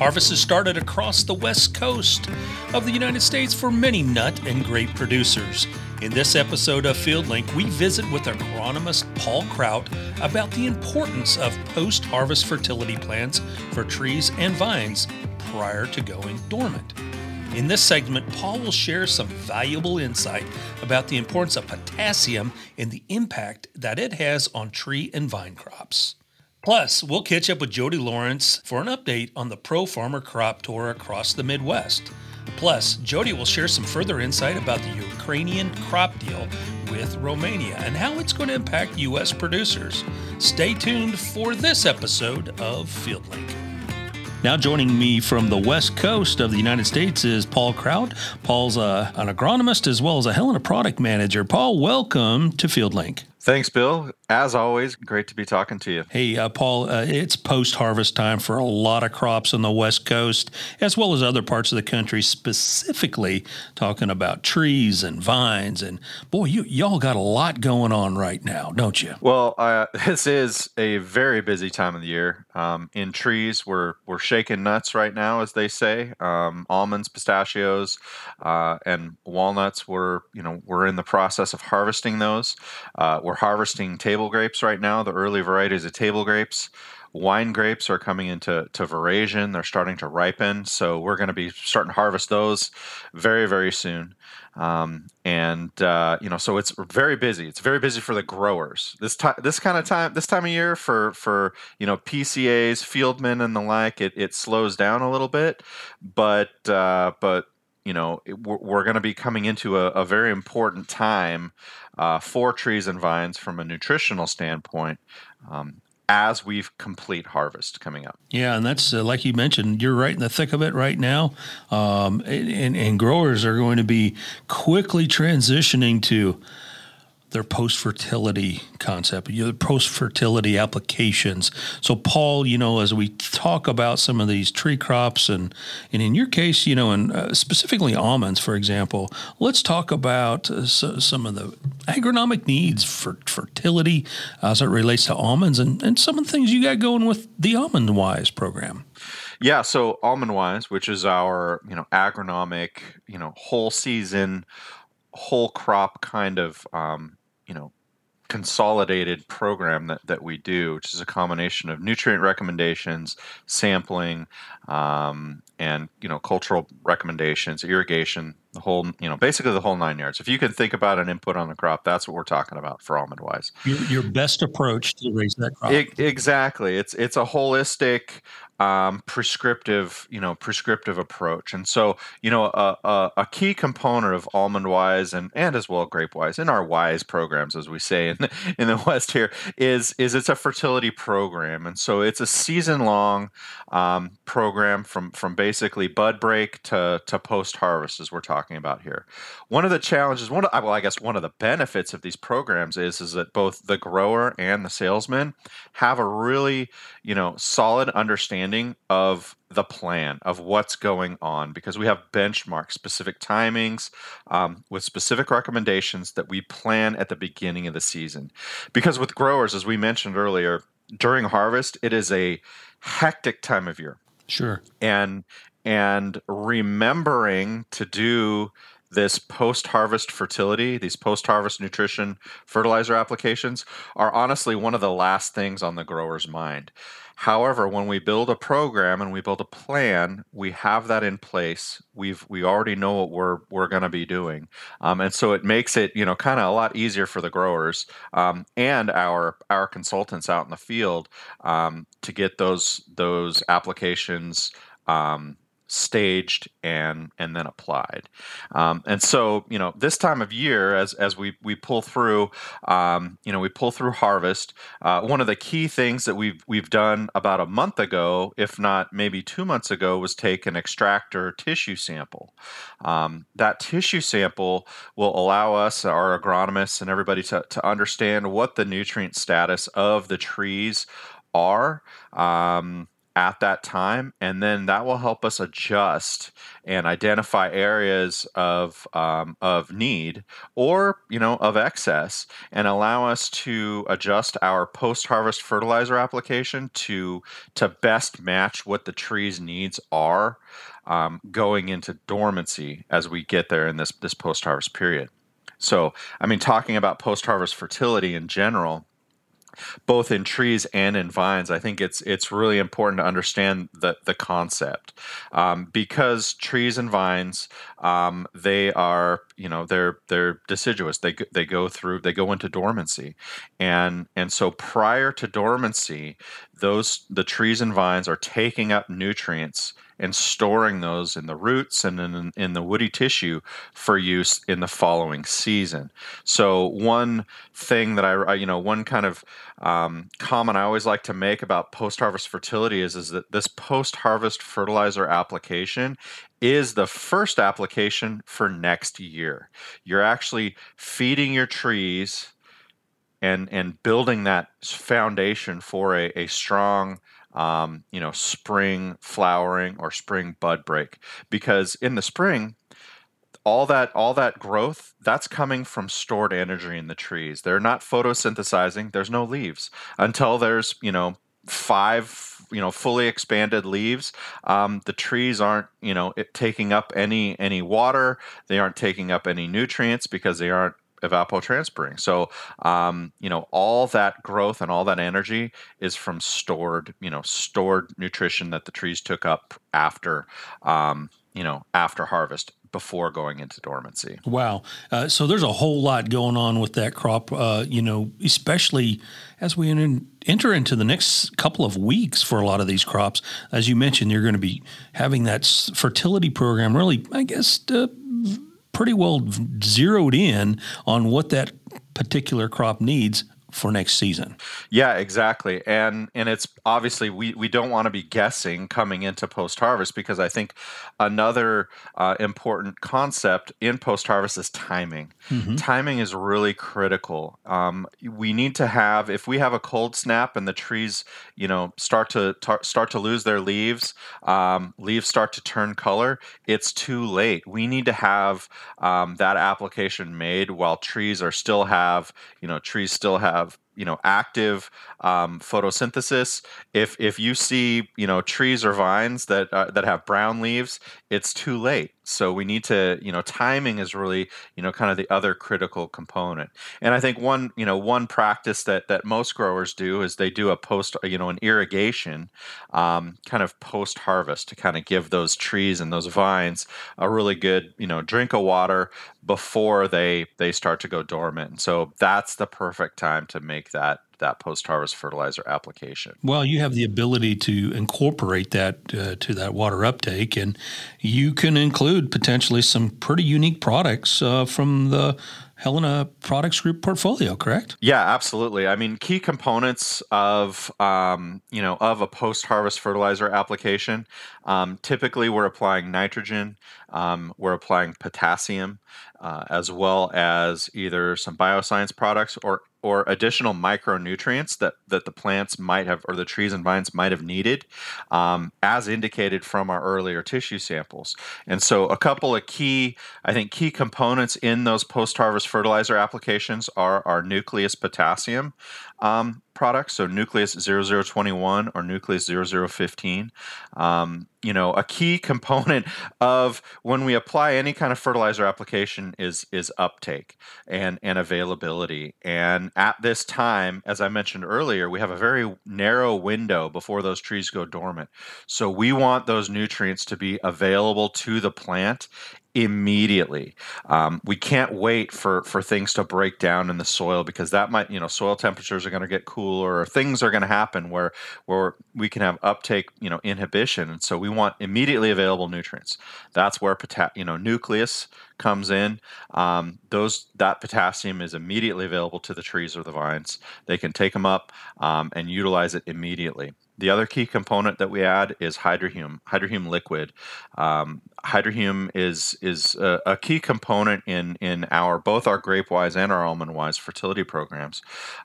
Harvest has started across the west coast of the United States for many nut and grape producers. In this episode of FieldLink, we visit with agronomist Paul Crout about the importance of post harvest fertility plans for trees and vines prior to going dormant. In this segment, Paul will share some valuable insight about the importance of potassium and the impact that it has on tree and vine crops. Plus, we'll catch up with Jody Lawrence for an update on the Pro Farmer Crop Tour across the Midwest. Plus, Jody will share some further insight about the Ukrainian crop deal with Romania and how it's going to impact U.S. producers. Stay tuned for this episode of FieldLink. Now, joining me from the west coast of the United States is Paul Crout. Paul's a, an agronomist as well as a Helena product manager. Paul, welcome to FieldLink. Thanks, Bill. As always, great to be talking to you. Hey, uh, Paul, uh, it's post harvest time for a lot of crops on the West Coast, as well as other parts of the country, specifically talking about trees and vines. And boy, you, y'all got a lot going on right now, don't you? Well, uh, this is a very busy time of the year. Um, in trees, we're, we're shaking nuts right now, as they say. Um, almonds, pistachios, uh, and walnuts, we're, you know, we're in the process of harvesting those. Uh, we're harvesting table grapes right now, the early varieties of table grapes. Wine grapes are coming into to veraison. They're starting to ripen. So we're going to be starting to harvest those very, very soon. Um, and uh, you know, so it's very busy. It's very busy for the growers. This time, this kind of time, this time of year for for you know PCAs, fieldmen, and the like, it, it slows down a little bit. But uh, but you know, it, we're, we're going to be coming into a, a very important time uh, for trees and vines from a nutritional standpoint. Um, as we complete harvest coming up. Yeah, and that's uh, like you mentioned, you're right in the thick of it right now. Um, and, and, growers are going to be quickly transitioning to their post fertility concept, your post fertility applications. So, Paul, you know, as we talk about some of these tree crops, and and in your case, you know, and uh, specifically almonds, for example, let's talk about uh, so, some of the agronomic needs for fertility as it relates to almonds, and and some of the things you got going with the Almond Wise program. Yeah, so Almond Wise, which is our you know agronomic, you know, whole season whole crop kind of um, you know consolidated program that, that we do, which is a combination of nutrient recommendations, sampling, um, and you know cultural recommendations, irrigation, the whole you know basically the whole nine yards. If you can think about an input on the crop, that's what we're talking about for almond wise. Your, your best approach to raise that crop. It, exactly, it's it's a holistic um, prescriptive, you know, prescriptive approach. And so, you know, a, a, a, key component of almond wise and, and as well grape wise in our wise programs, as we say in the, in the West here, is is it's a fertility program. And so it's a season long um, program from from basically bud break to to post harvest, as we're talking about here. One of the challenges, one of, well, I guess one of the benefits of these programs is is that both the grower and the salesman have a really, you know, solid understanding understanding of the plan of what's going on because we have benchmark specific timings um, with specific recommendations that we plan at the beginning of the season. Because with growers as we mentioned earlier during harvest it is a hectic time of year. Sure. And and remembering to do this post harvest fertility, these post harvest nutrition fertilizer applications are honestly one of the last things on the grower's mind. However, when we build a program and we build a plan, we have that in place. We've we already know what we're we're going to be doing, um, and so it makes it you know kind of a lot easier for the growers um, and our our consultants out in the field um, to get those those applications um, staged and and then applied. Um, and so you know this time of year as as we we pull through um, you know we pull through harvest uh, one of the key things that we've we've done about a month ago if not maybe two months ago was take an extractor tissue sample. Um, that tissue sample will allow us our agronomists and everybody to, to understand what the nutrient status of the trees are. Um, at that time, and then that will help us adjust and identify areas of um, of need or you know of excess, and allow us to adjust our post harvest fertilizer application to to best match what the tree's needs are um, going into dormancy as we get there in this this post harvest period. So, I mean, talking about post harvest fertility in general both in trees and in vines, I think it's it's really important to understand the the concept. Um, because trees and vines um, they are you know they're they're deciduous. They they go through they go into dormancy. And and so prior to dormancy those the trees and vines are taking up nutrients and storing those in the roots and in, in the woody tissue for use in the following season. So one thing that I, you know, one kind of um, comment I always like to make about post-harvest fertility is, is that this post-harvest fertilizer application is the first application for next year. You're actually feeding your trees and and building that foundation for a, a strong um, you know, spring flowering or spring bud break. Because in the spring, all that all that growth that's coming from stored energy in the trees. They're not photosynthesizing. There's no leaves until there's you know five you know fully expanded leaves um, the trees aren't you know taking up any any water they aren't taking up any nutrients because they aren't evapotranspiring. So, um, you know, all that growth and all that energy is from stored, you know, stored nutrition that the trees took up after, um, you know, after harvest before going into dormancy. Wow. Uh, so there's a whole lot going on with that crop, uh, you know, especially as we enter into the next couple of weeks for a lot of these crops. As you mentioned, you're going to be having that fertility program really, I guess, uh, pretty well zeroed in on what that particular crop needs for next season. Yeah, exactly. And and it's obviously we we don't want to be guessing coming into post harvest because I think another uh, important concept in post harvest is timing. Mm-hmm. Timing is really critical. Um, we need to have if we have a cold snap and the trees you know start to tar- start to lose their leaves, um, leaves start to turn color. It's too late. We need to have um, that application made while trees are still have you know trees still have have you know active um, photosynthesis. If if you see you know trees or vines that uh, that have brown leaves, it's too late. So we need to you know timing is really you know kind of the other critical component. And I think one you know one practice that that most growers do is they do a post you know an irrigation um, kind of post harvest to kind of give those trees and those vines a really good you know drink of water before they they start to go dormant. So that's the perfect time to make that that post harvest fertilizer application. Well, you have the ability to incorporate that uh, to that water uptake, and you can include potentially some pretty unique products uh, from the Helena Products Group portfolio, correct? Yeah, absolutely. I mean, key components of um, you know of a post-harvest fertilizer application. Um, typically, we're applying nitrogen, um, we're applying potassium, uh, as well as either some bioscience products or or additional micronutrients that, that the plants might have or the trees and vines might have needed um, as indicated from our earlier tissue samples. And so a couple of key i think key components in those post-harvest fertilizer applications are our nucleus potassium um, products, so Nucleus 0021 or Nucleus 0015. Um, you know, a key component of when we apply any kind of fertilizer application is is uptake and and availability. And at this time, as I mentioned earlier, we have a very narrow window before those trees go dormant. So we want those nutrients to be available to the plant immediately. Um, we can't wait for for things to break down in the soil because that might you know soil temperatures are going to get cooler or things are going to happen where where we can have uptake you know inhibition and so we want immediately available nutrients. That's where pota- you know nucleus comes in. Um, those that potassium is immediately available to the trees or the vines. They can take them up um, and utilize it immediately the other key component that we add is hydrohume, hydrohume liquid. Um, hydrohume is is a, a, key component in in our both our grape wise and our almond wise fertility programs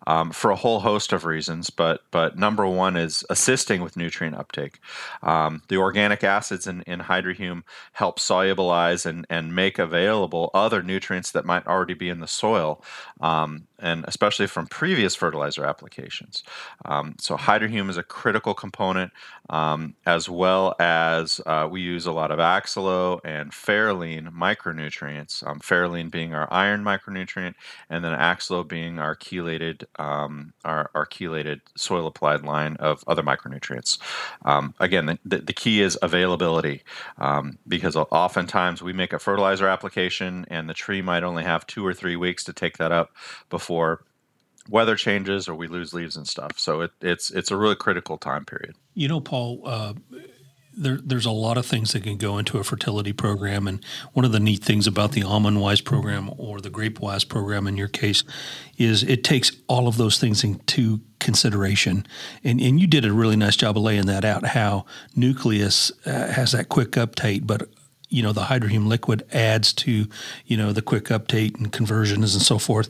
um, for a whole host of reasons. But but number one is assisting with nutrient uptake. Um, the organic acids in, in hydrohume help solubilize and and make available other nutrients that might already be in the soil. Um, and especially from previous fertilizer applications. Um, so, hydrohume is a critical component, um, as well as uh, we use a lot of And Ferroline micronutrients. Um, being our iron micronutrient, and then Axelo being our chelated, um, our, our, chelated soil applied line of other micronutrients. Um, again, the, the, key is availability, um, because oftentimes we make a fertilizer application, and the tree might only have two or three weeks to take that up before weather changes or we lose leaves and stuff. So it, it's it's a really critical time period. You know, Paul. Uh, there, there's a lot of things that can go into a fertility program, and one of the neat things about the Almond Wise program or the Grape Wise program, in your case, is it takes all of those things into consideration. And and you did a really nice job of laying that out. How nucleus uh, has that quick uptake, but you know the hydrohume liquid adds to you know the quick uptake and conversions and so forth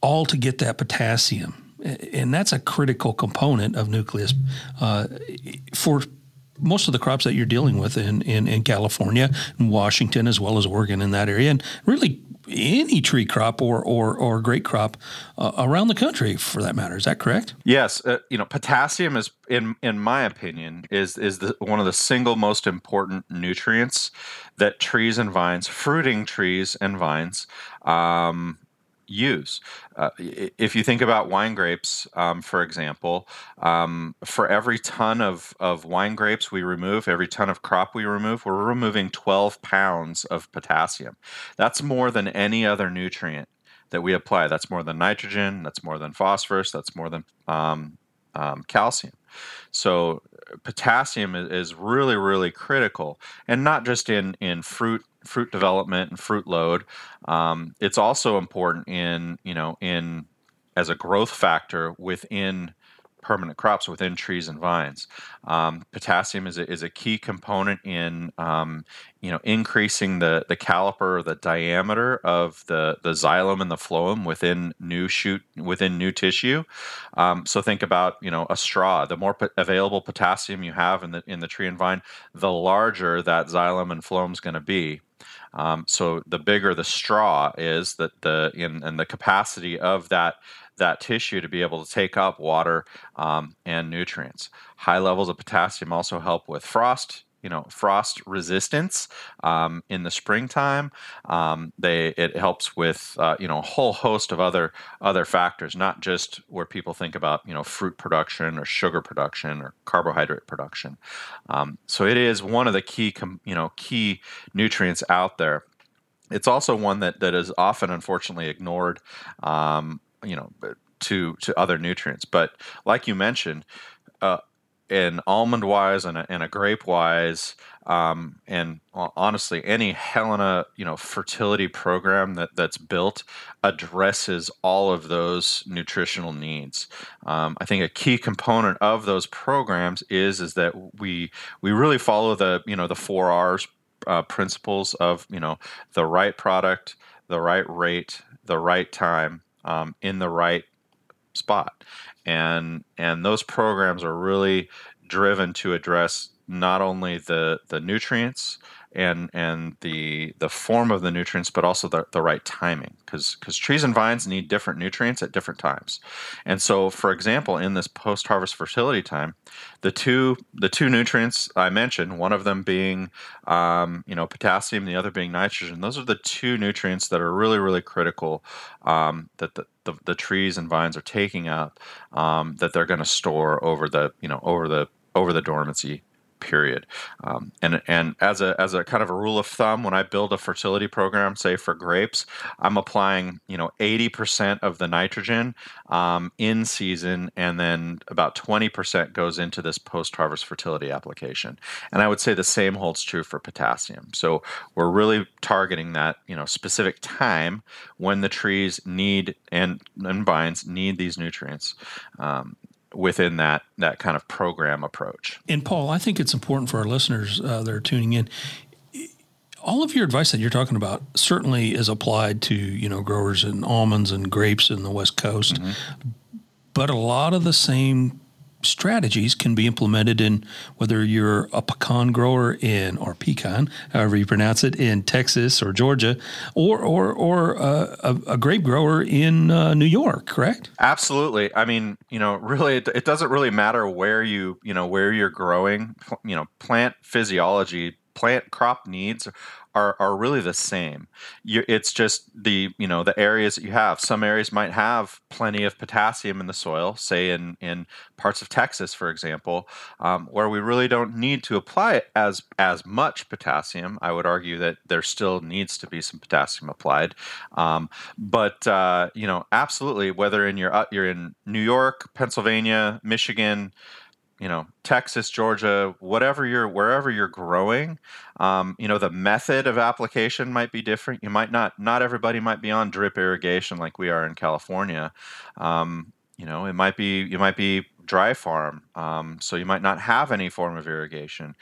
all to get that potassium. And that's a critical component of nucleus uh, for most of the crops that you're dealing with in, in, in California and Washington, as well as Oregon in that area, and really any tree crop or or, or grape crop uh, around the country, for that matter. Is that correct? Yes. Uh, you know, potassium is, in in my opinion, is is the, one of the single most important nutrients that trees and vines, fruiting trees and vines, um, use. Uh, if you think about wine grapes, um, for example, um, for every ton of, of wine grapes we remove, every ton of crop we remove, we're removing 12 pounds of potassium. That's more than any other nutrient that we apply. That's more than nitrogen, that's more than phosphorus, that's more than um, um calcium. So potassium is really, really critical, and not just in, in fruit fruit development and fruit load. Um, it's also important in you know in as a growth factor within permanent crops within trees and vines. Um, potassium is a, is a key component in um, you know increasing the the caliper or the diameter of the the xylem and the phloem within new shoot within new tissue. Um, so think about you know a straw. The more po- available potassium you have in the in the tree and vine, the larger that xylem and phloem is going to be. Um, so the bigger the straw is, that the in and the capacity of that that tissue to be able to take up water um, and nutrients. High levels of potassium also help with frost you know frost resistance um, in the springtime. Um, they it helps with uh, you know a whole host of other other factors, not just where people think about you know fruit production or sugar production or carbohydrate production. Um, so it is one of the key com- you know key nutrients out there. It's also one that that is often unfortunately ignored. Um, you know to to other nutrients, but like you mentioned. Uh, in almond wise and a, and a grape wise, um, and honestly, any Helena you know fertility program that that's built addresses all of those nutritional needs. Um, I think a key component of those programs is is that we we really follow the you know the four R's uh, principles of you know the right product, the right rate, the right time, um, in the right spot. And and those programs are really driven to address not only the the nutrients and and the the form of the nutrients, but also the, the right timing, because because trees and vines need different nutrients at different times. And so, for example, in this post harvest fertility time, the two the two nutrients I mentioned, one of them being um, you know potassium, the other being nitrogen. Those are the two nutrients that are really really critical um, that the, the, the trees and vines are taking up um, that they're going to store over the you know over the over the dormancy period. Um, and and as a as a kind of a rule of thumb, when I build a fertility program, say for grapes, I'm applying you know 80% of the nitrogen um, in season, and then about 20% goes into this post harvest fertility application. And I would say the same holds true for potassium. So we're really targeting that you know specific time when the trees need and and vines need these nutrients. Um, within that that kind of program approach. And Paul, I think it's important for our listeners uh, that are tuning in. All of your advice that you're talking about certainly is applied to you know growers in almonds and grapes in the West Coast, mm-hmm. but a lot of the same strategies can be implemented in whether you're a pecan grower in or pecan, however you pronounce it, in Texas or Georgia, or or or uh, a, a, grape grower in uh, New York. Correct? Absolutely. I mean, you know, really, it, it doesn't really matter where you you know where you're growing. You know, plant physiology plant crop needs are, are really the same. You, it's just the you know the areas that you have. Some areas might have plenty of potassium in the soil, say in in parts of Texas, for example, um, where we really don't need to apply as as much potassium. I would argue that there still needs to be some potassium applied, um, but uh, you know absolutely whether in your uh, you're in New York, Pennsylvania, Michigan you know texas georgia whatever you're wherever you're growing um, you know the method of application might be different. You might not not everybody might be on drip irrigation like we are in california. Um, you know it might be you might be dry farm um, so you might not have any form of irrigation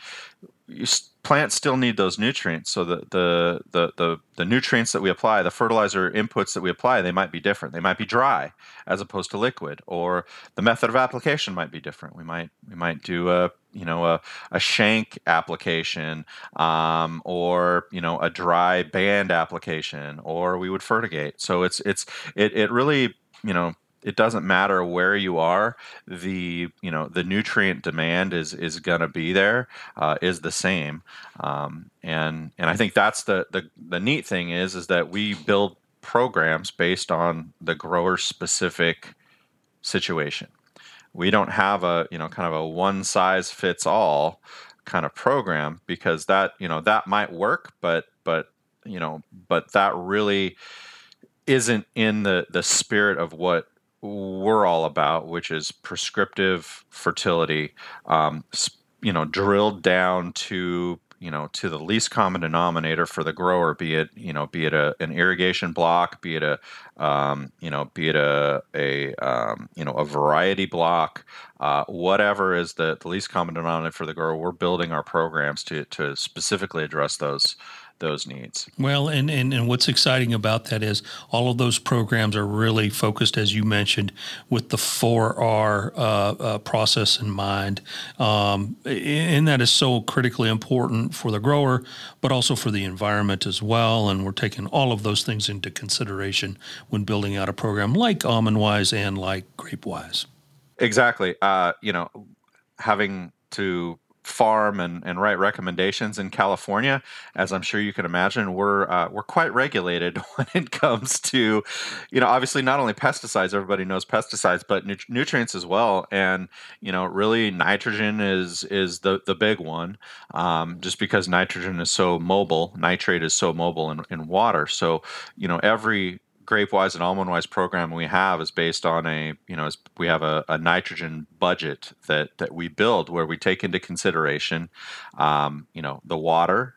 you, plants still need those nutrients. So the, the, the the the nutrients that we apply, the fertilizer inputs that we apply, they might be different. They might be dry as opposed to liquid, or the method of application might be different. We might we might do a you know a, a shank application, um, or you know a dry band application, or we would fertigate. So it's it's it it really you know it doesn't matter where you are the you know the nutrient demand is is going to be there uh, is the same. Um, and and I think that's the, the the neat thing is is that we build programs based on the grower specific situation. We don't have a you know kind of a one size fits all kind of program because that you know that might work but but you know but that really isn't in the the spirit of what we're all about, which is prescriptive fertility, um, you know, drilled down to you know to the least common denominator for the grower be it you know be it a, an irrigation block be it a um, you know be it a, a um, you know a variety block uh, whatever is the, the least common denominator for the grower we're building our programs to to specifically address those those needs. Well, and, and, and what's exciting about that is all of those programs are really focused, as you mentioned, with the 4R uh, uh, process in mind. Um, and that is so critically important for the grower, but also for the environment as well. And we're taking all of those things into consideration when building out a program like Almond Wise and like Grape Wise. Exactly. Uh, you know, having to farm and, and write recommendations in California, as I'm sure you can imagine, we're uh, we're quite regulated when it comes to, you know, obviously not only pesticides. Everybody knows pesticides, but nu- nutrients as well. And you know, really, nitrogen is is the the big one, um, just because nitrogen is so mobile. Nitrate is so mobile in, in water. So you know, every GrapeWise and almond wise program we have is based on a you know we have a, a, nitrogen budget that that we build where we take into consideration um, you know the water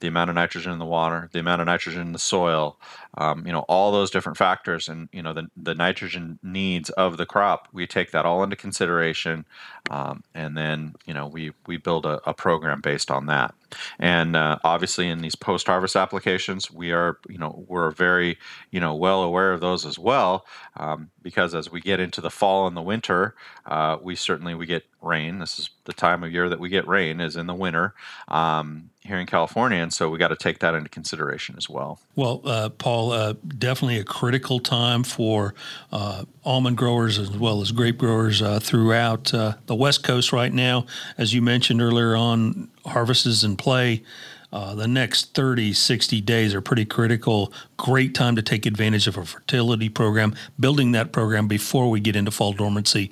the amount of nitrogen in the water, the amount of nitrogen in the soil, um, you know, all those different factors, and you know, the the nitrogen needs of the crop. We take that all into consideration, um, and then you know, we we build a, a program based on that. And uh, obviously, in these post-harvest applications, we are, you know, we're very, you know, well aware of those as well, um, because as we get into the fall and the winter, uh, we certainly we get rain. This is the time of year that we get rain is in the winter um, here in California, and so we got to take that into consideration as well. Well, uh, Paul, uh, definitely a critical time for uh, almond growers as well as grape growers uh, throughout uh, the West Coast right now. As you mentioned earlier on, harvest is in play. Uh, the next 30, 60 days are pretty critical. Great time to take advantage of a fertility program, building that program before we get into fall dormancy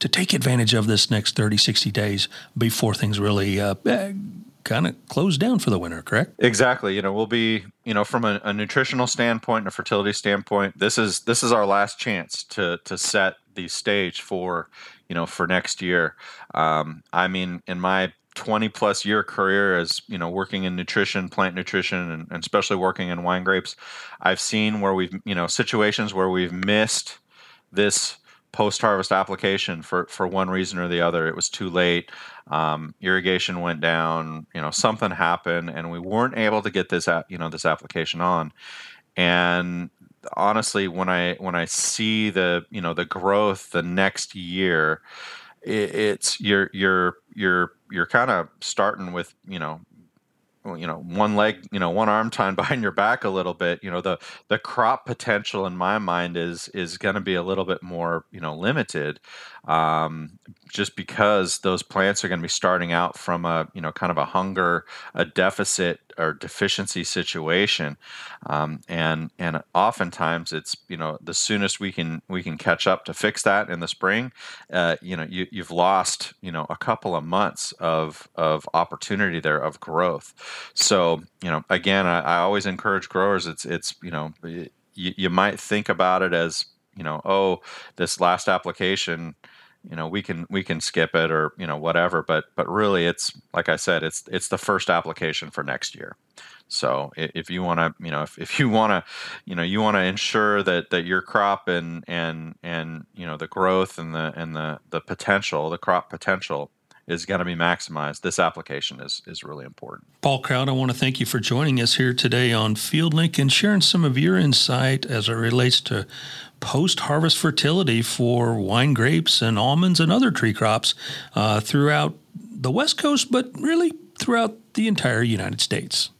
to take advantage of this next 30, 60 days before things really uh, kind of close down for the winter, correct? Exactly. You know, we'll be, you know, from a, a, nutritional standpoint and a fertility standpoint, this is this is our last chance to to set the stage for, you know, for next year. Um, I mean, in my 20 plus year career as you know working in nutrition plant nutrition and, and, especially working in wine grapes i've seen where we've you know situations where we've missed this post harvest application for for one reason or the other. It was too late. Um, irrigation went down. You know, something happened, and we weren't able to get this you know this application on. And honestly, when I when I see the you know the growth the next year, it, it's you're you're you're you're kind of starting with you know you know one leg you know one arm tied behind your back a little bit you know the the crop potential in my mind is is going to be a little bit more you know limited um, just because those plants are going to be starting out from a you know kind of a hunger a deficit or deficiency situation um, and and oftentimes it's you know the soonest we can we can catch up to fix that in the spring uh, you know you, you've lost you know a couple of months of of opportunity there of growth. So you know again I, I always encourage growers it's it's you know you, you might think about it as you know oh this last application you know we can we can skip it or you know whatever but but really it's like i said it's it's the first application for next year. So if you want to you know if, if you want to you know you want to ensure that that your crop and and and you know the growth and the and the the potential the crop potential is going to be maximized. This application is is really important. Paul Crout, I want to thank you for joining us here today on FieldLink and sharing some of your insight as it relates to post harvest fertility for wine grapes and almonds and other tree crops uh, throughout the West Coast, but really throughout the entire United States.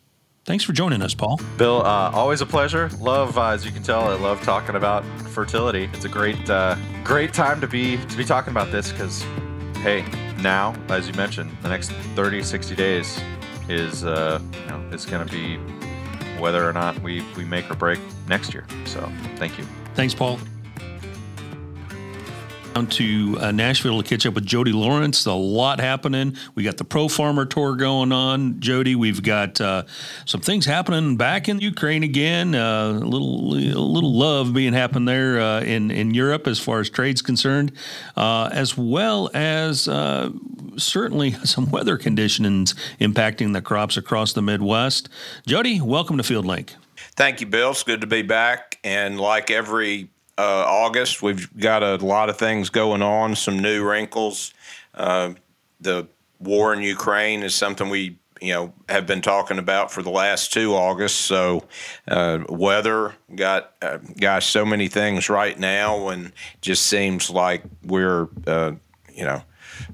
Thanks for joining us, Paul. Bill, uh, always a pleasure. Love, uh, as you can tell, I love talking about fertility. It's a great, uh, great time to be to be talking about this because, hey, now, as you mentioned, the next 30, 60 days is, uh, you know, it's going to be whether or not we we make or break next year. So, thank you. Thanks, Paul. Down to uh, Nashville to catch up with Jody Lawrence. A lot happening. We got the Pro Farmer Tour going on, Jody. We've got uh, some things happening back in Ukraine again. Uh, a little, a little love being happened there uh, in in Europe as far as trade's concerned, uh, as well as uh, certainly some weather conditions impacting the crops across the Midwest. Jody, welcome to Field Link. Thank you, Bill. It's good to be back. And like every uh, August, we've got a lot of things going on, some new wrinkles. Uh, the war in Ukraine is something we you know have been talking about for the last two August. So uh, weather got uh, gosh so many things right now, and just seems like we're uh, you know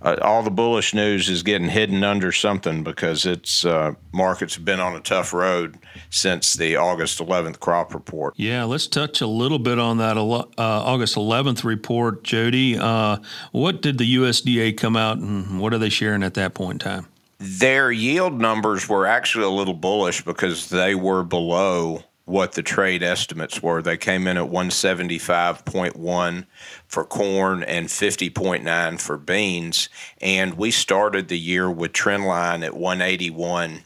uh, all the bullish news is getting hidden under something because it's uh, markets have been on a tough road since the August 11th crop report. Yeah, let's touch a little bit on that uh, August 11th report, Jody. Uh, what did the USDA come out and what are they sharing at that point in time? Their yield numbers were actually a little bullish because they were below what the trade estimates were. They came in at 175.1 for corn and 50.9 for beans. And we started the year with trend line at 181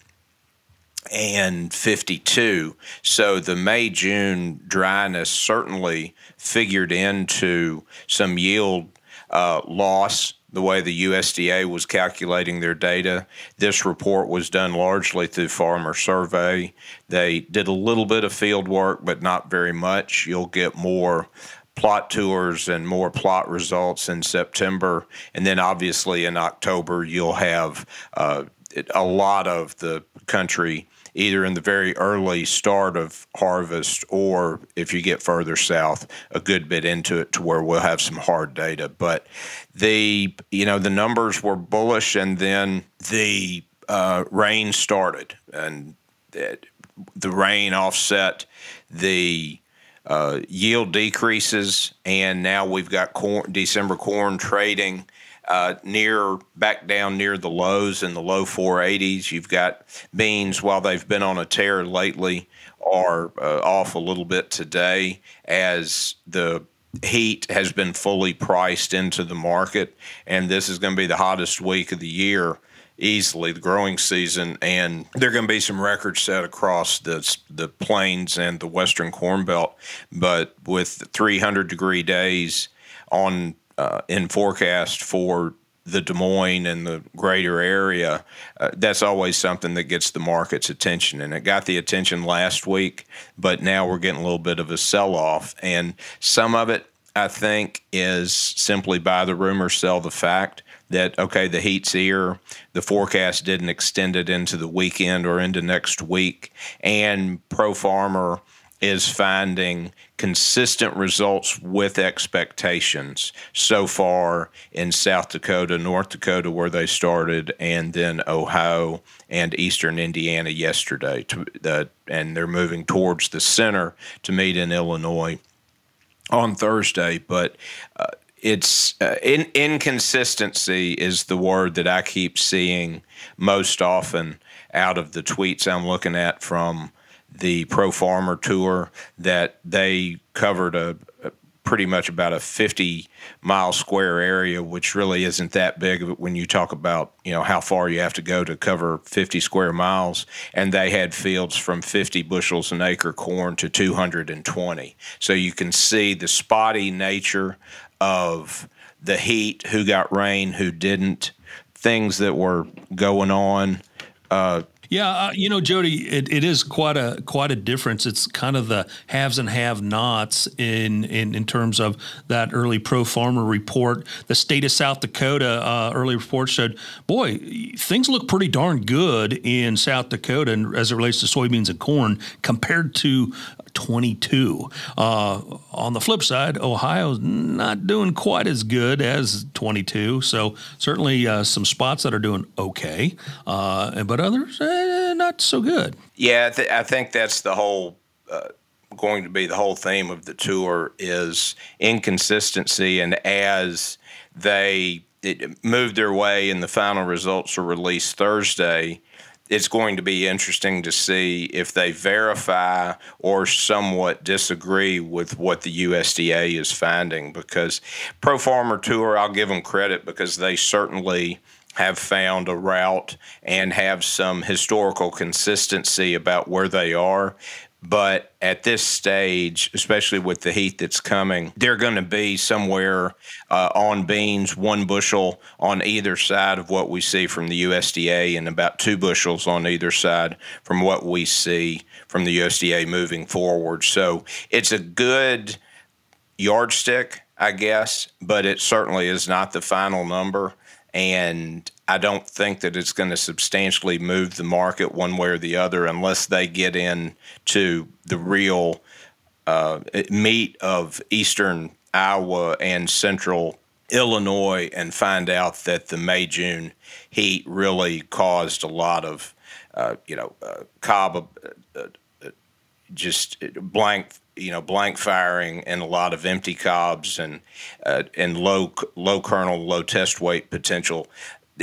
and 52. So the May June dryness certainly figured into some yield uh, loss the way the USDA was calculating their data. This report was done largely through farmer survey. They did a little bit of field work, but not very much. You'll get more plot tours and more plot results in September. And then obviously in October, you'll have uh, a lot of the country either in the very early start of harvest or if you get further south a good bit into it to where we'll have some hard data. But the you know the numbers were bullish and then the uh, rain started and it, the rain offset the uh, yield decreases and now we've got corn, December corn trading uh, near back down near the lows in the low 480s. You've got beans while they've been on a tear lately are uh, off a little bit today as the heat has been fully priced into the market. And this is going to be the hottest week of the year easily the growing season. And there are going to be some records set across the the plains and the western corn belt. But with 300 degree days on uh, in forecast for the Des Moines and the greater area, uh, that's always something that gets the market's attention. And it got the attention last week, but now we're getting a little bit of a sell off. And some of it I think, is simply buy the rumor, sell the fact that, okay, the heat's here. The forecast didn't extend it into the weekend or into next week. And Pro Farmer is finding consistent results with expectations so far in South Dakota, North Dakota, where they started, and then Ohio and Eastern Indiana yesterday. To and they're moving towards the center to meet in Illinois on Thursday. But uh, it's uh, in, inconsistency is the word that I keep seeing most often out of the tweets I'm looking at from the Pro Farmer Tour that they covered a, a, pretty much about a 50 mile square area, which really isn't that big when you talk about you know how far you have to go to cover 50 square miles. And they had fields from 50 bushels an acre corn to 220. So you can see the spotty nature of the heat, who got rain, who didn't, things that were going on. Uh, yeah, uh, you know, Jody, it, it is quite a quite a difference. It's kind of the haves and have-nots in in, in terms of that early pro farmer report. The state of South Dakota uh, early report showed, boy, things look pretty darn good in South Dakota, as it relates to soybeans and corn compared to 22. Uh, on the flip side, Ohio's not doing quite as good as 22. So certainly uh, some spots that are doing okay, uh, but others eh, not so good. Yeah, I, th- I, think that's the whole. Uh, going to be the whole theme of the tour is inconsistency and as they moved their way and the final results are released Thursday it's going to be interesting to see if they verify or somewhat disagree with what the USDA is finding. Because Pro Farmer Tour, I'll give them credit because they certainly have found a route and have some historical consistency about where they are. But at this stage, especially with the heat that's coming, they're going to be somewhere uh, on beans, one bushel on either side of what we see from the USDA, and about two bushels on either side from what we see from the USDA moving forward. So it's a good yardstick, I guess, but it certainly is not the final number. And I don't think that it's going to substantially move the market one way or the other unless they get into the real uh, meat of eastern Iowa and central Illinois and find out that the May June heat really caused a lot of, uh, you know, uh, cob uh, uh, just blank you know blank firing and a lot of empty cobs and uh, and low low kernel low test weight potential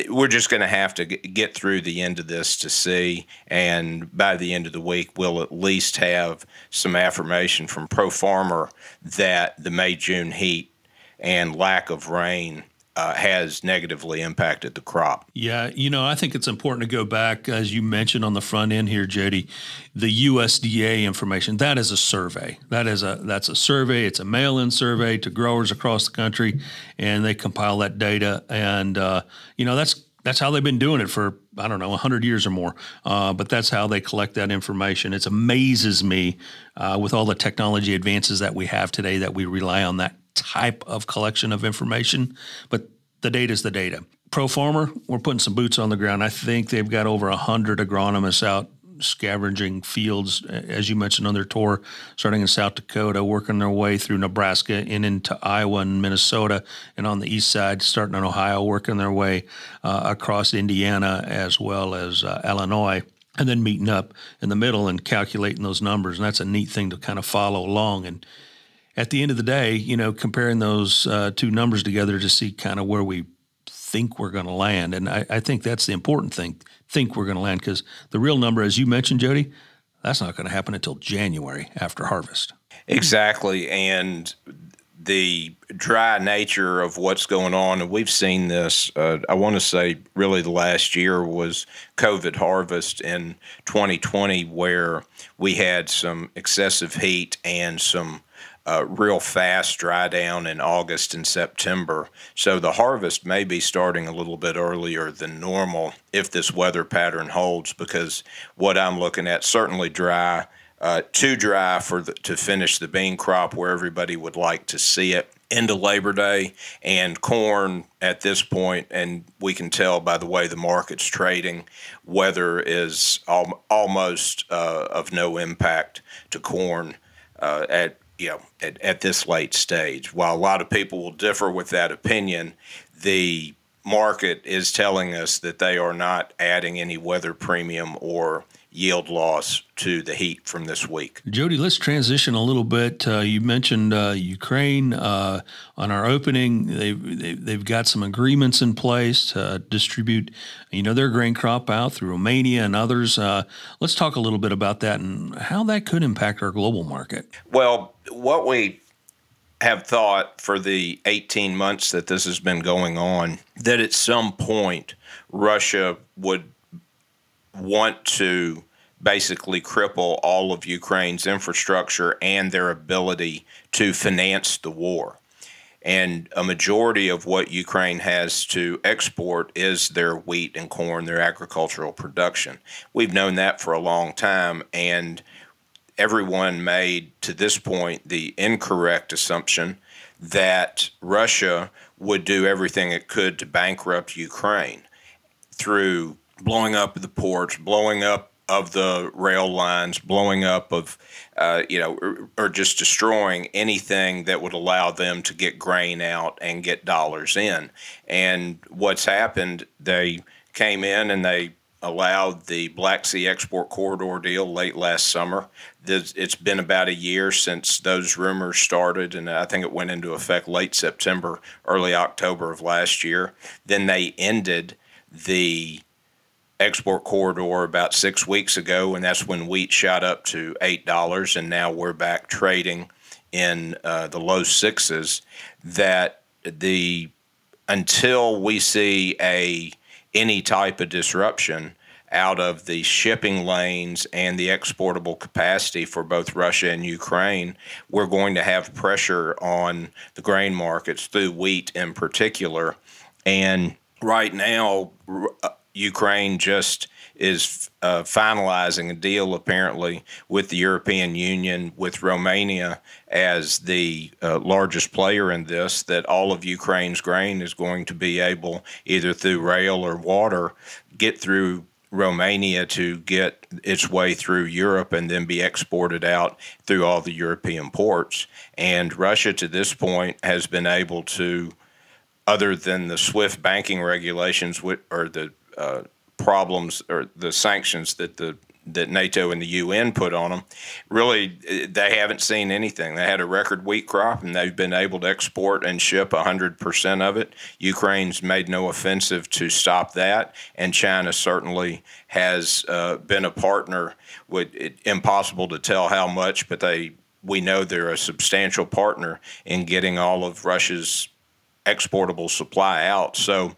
we're just going to have to get through the end of this to see. And by the end of the week, we'll at least have some affirmation from Pro Farmer that the May June heat and lack of rain uh, has negatively impacted the crop. Yeah, you know, I think it's important to go back, as you mentioned on the front end here, Jody, the USDA information. That is a survey. That is a that's a survey. It's a mail-in survey to growers across the country, and they compile that data. And uh, you know, that's that's how they've been doing it for I don't know 100 years or more. Uh, but that's how they collect that information. It amazes me uh, with all the technology advances that we have today that we rely on that type of collection of information, but the data is the data. Pro Farmer, we're putting some boots on the ground. I think they've got over 100 agronomists out scavenging fields, as you mentioned on their tour, starting in South Dakota, working their way through Nebraska and into Iowa and Minnesota, and on the east side, starting in Ohio, working their way uh, across Indiana as well as uh, Illinois. And then meeting up in the middle and calculating those numbers. And that's a neat thing to kind of follow along. And at the end of the day, you know, comparing those uh, two numbers together to see kind of where we think we're going to land. And I, I, think that's the important thing think we're going to land because the real number, as you mentioned, Jody, that's not going to happen until January after harvest. Exactly. And the dry nature of what's going on, and we've seen this, uh, I want to say really the last year was COVID harvest in 2020, where we had some excessive heat and some uh, real fast dry down in August and September. So the harvest may be starting a little bit earlier than normal if this weather pattern holds, because what I'm looking at certainly dry, uh, too dry for the, to finish the bean crop where everybody would like to see it. into Labor Day, and corn at this point, and we can tell by the way the market's trading, weather is al- almost uh, of no impact to corn uh, at you know at, at this late stage. While a lot of people will differ with that opinion, the market is telling us that they are not adding any weather premium or yield loss to the heat from this week. Jody, let's transition a little bit. Uh, you mentioned uh, Ukraine uh, on our opening. They've, they've got some agreements in place to distribute, you know, their grain crop out through Romania and others. Uh, let's talk a little bit about that and how that could impact our global market. Well, what we have thought for the 18 months that this has been going on that at some point Russia would want to basically cripple all of Ukraine's infrastructure and their ability to finance the war. And a majority of what Ukraine has to export is their wheat and corn, their agricultural production. We've known that for a long time, and everyone made to this point the incorrect assumption that Russia would do everything it could to bankrupt Ukraine through blowing up the ports, blowing up of the rail lines, blowing up of, uh, you know, or, or, just destroying anything that would allow them to get grain out and get dollars in. And what's happened, they came in and they allowed the Black Sea export corridor deal late last summer. It's been about a year since those rumors started, and I think it went into effect late September, early October of last year. Then they ended the export corridor about six weeks ago, and that's when wheat shot up to eight dollars, and now we're back trading in uh, the low sixes. That the until we see a any type of disruption out of the shipping lanes and the exportable capacity for both Russia and Ukraine, we're going to have pressure on the grain markets through wheat in particular. And right now, uh, Ukraine just is uh, finalizing a deal apparently with the European Union, with Romania as the uh, largest player in this, that all of Ukraine's grain is going to be able, either through rail or water, get through Romania to get its way through Europe and then be exported out through all the European ports. And Russia, to this point, has been able to, other than the SWIFT banking regulations or the uh, problems or the sanctions that the that NATO and the UN put on them, really they haven't seen anything. They had a record wheat crop and they've been able to export and ship 100% of it. Ukraine's made no offensive to stop that, and China certainly has uh, been a partner. With it, impossible to tell how much, but they we know they're a substantial partner in getting all of Russia's exportable supply out. So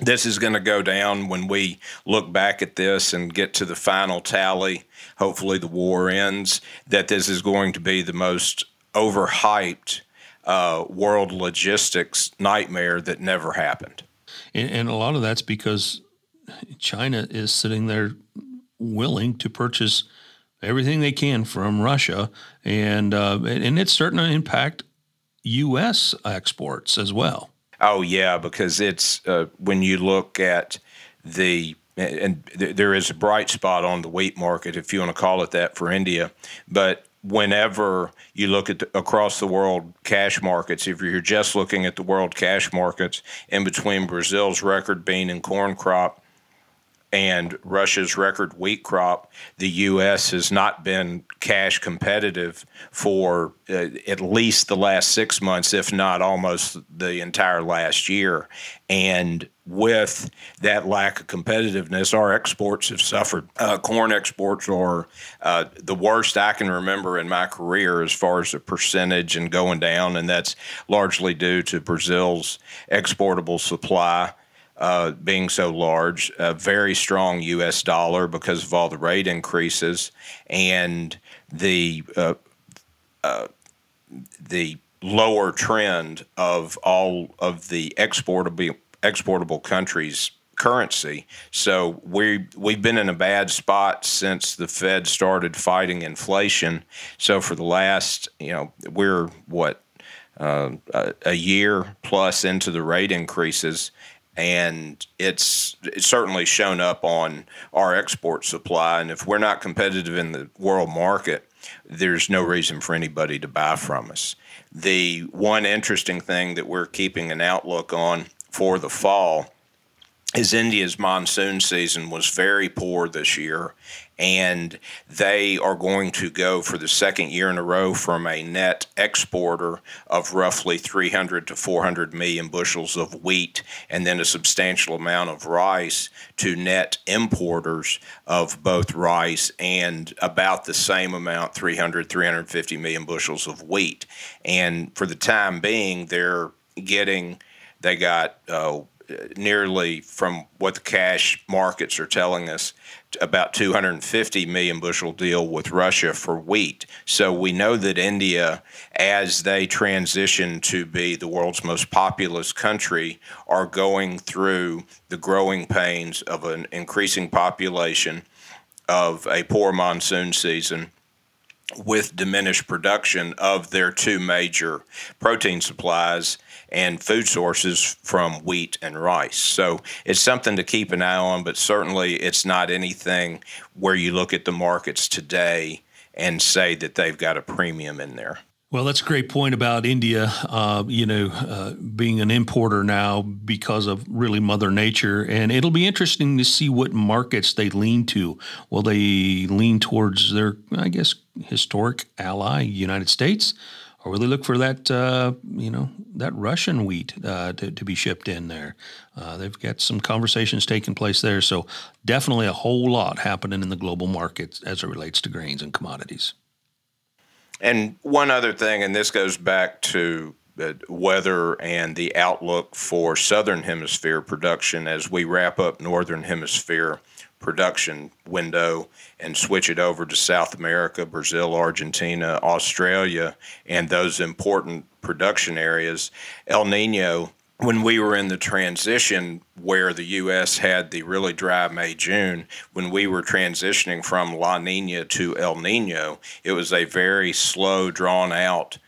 this is going to go down when we look back at this and get to the final tally. Hopefully, the war ends. That this is going to be the most overhyped uh, world logistics nightmare that never happened. And, and a lot of that's because China is sitting there willing to purchase everything they can from Russia, and uh, and it's starting to impact U.S. exports as well. Oh yeah, because it's uh, when you look at the and th- there is a bright spot on the wheat market, if you want to call it that, for India. But whenever you look at the, across the world cash markets, if you're just looking at the world cash markets in between Brazil's record bean and corn crop and Russia's record wheat crop, the U.S. has not been cash competitive for uh, at least the last six months, if not almost the entire last year. And with that lack of competitiveness, our exports have suffered. Uh, corn exports are uh, the worst I can remember in my career as far as the percentage and going down, and that's largely due to Brazil's exportable supply uh, being so large, a very strong U.S. dollar because of all the rate increases, and the uh, uh, the lower trend of all of the exportable exportable countries currency. So we we've been in a bad spot since the Fed started fighting inflation. So for the last, you know, we're what uh, a, a year plus into the rate increases and it's, it's certainly shown up on our export supply. And if we're not competitive in the world market, there's no reason for anybody to buy from us. The one interesting thing that we're keeping an outlook on for the fall is India's monsoon season was very poor this year, and they are going to go for the second year in a row from a net exporter of roughly 300 to 400 million bushels of wheat and then a substantial amount of rice to net importers of both rice and about the same amount 300 350 million bushels of wheat. And for the time being they're getting they got uh, nearly from what the cash markets are telling us about 250 million bushel deal with Russia for wheat. So we know that India, as they transition to be the world's most populous country, are going through the growing pains of an increasing population, of a poor monsoon season, with diminished production of their two major protein supplies and food sources from wheat and rice. So it's something to keep an eye on, but certainly it's not anything where you look at the markets today and say that they've got a premium in there. Well, that's a great point about India, uh, you know, uh, being an importer now because of really Mother Nature. And it'll be interesting to see what markets they lean to. Will they lean towards their, I guess, historic ally, United States? or they look for that uh, you know that Russian wheat uh, to, to be shipped in there? Uh, they've got some conversations taking place there, so definitely a whole lot happening in the global markets as it relates to grains and commodities. And one other thing, and this goes back to weather and the outlook for southern hemisphere production as we wrap up northern hemisphere production window and switch it over to South America, Brazil, Argentina, Australia, and those important production areas. El Nino, when we were in the transition where the U.S. had the really dry May June, when we were transitioning from La Nina to El Nino, it was a very slow, drawn out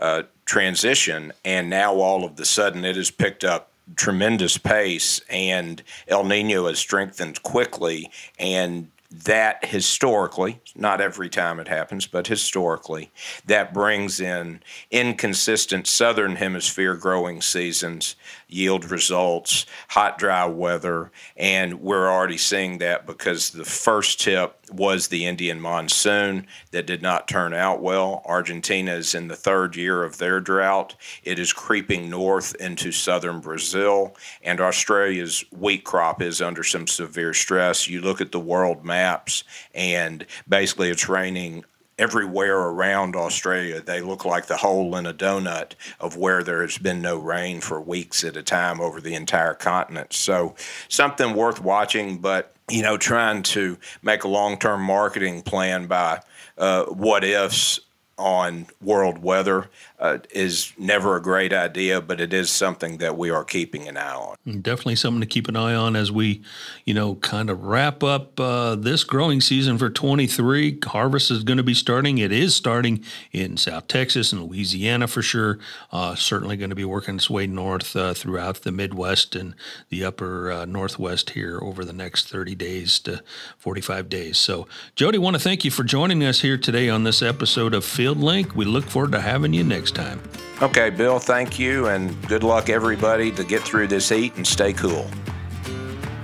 uh, transition. And now all of the sudden it has picked up tremendous pace, and El Nino has strengthened quickly, and that historically, not every time it happens, but historically, that brings in inconsistent southern hemisphere growing seasons, yield results, hot, dry weather, and we're already seeing that because the first tip was the Indian monsoon that did not turn out well. Argentina is in the third year of their drought. It is creeping north into southern Brazil, and Australia's wheat crop is under some severe stress. You look at the world maps, and basically it's raining everywhere around Australia. They look like the hole in a donut of where there has been no rain for weeks at a time over the entire continent. So, something worth watching, but you know, trying to make a long term marketing plan by uh, what ifs on world weather uh, is never a great idea, but it is something that we are keeping an eye on. Definitely something to keep an eye on as we, you know, kind of wrap up uh, this growing season for 23. Harvest is going to be starting. It is starting in South Texas and Louisiana for sure. Uh, certainly going to be working its way north uh, throughout the Midwest and the upper uh, Northwest here over the next 30 days to 45 days. So, Jody, want to thank you for joining us here today on this episode of Field Link. We look forward to having you next next time. Okay, Bill, thank you, and good luck, everybody, to get through this heat and stay cool.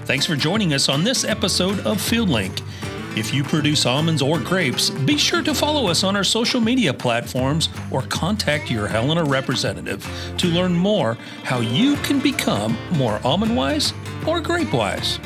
Thanks for joining us on this episode of FieldLink. If you produce almonds or grapes, be sure to follow us on our social media platforms or contact your Helena representative to learn more how you can become more almond wise or grape wise.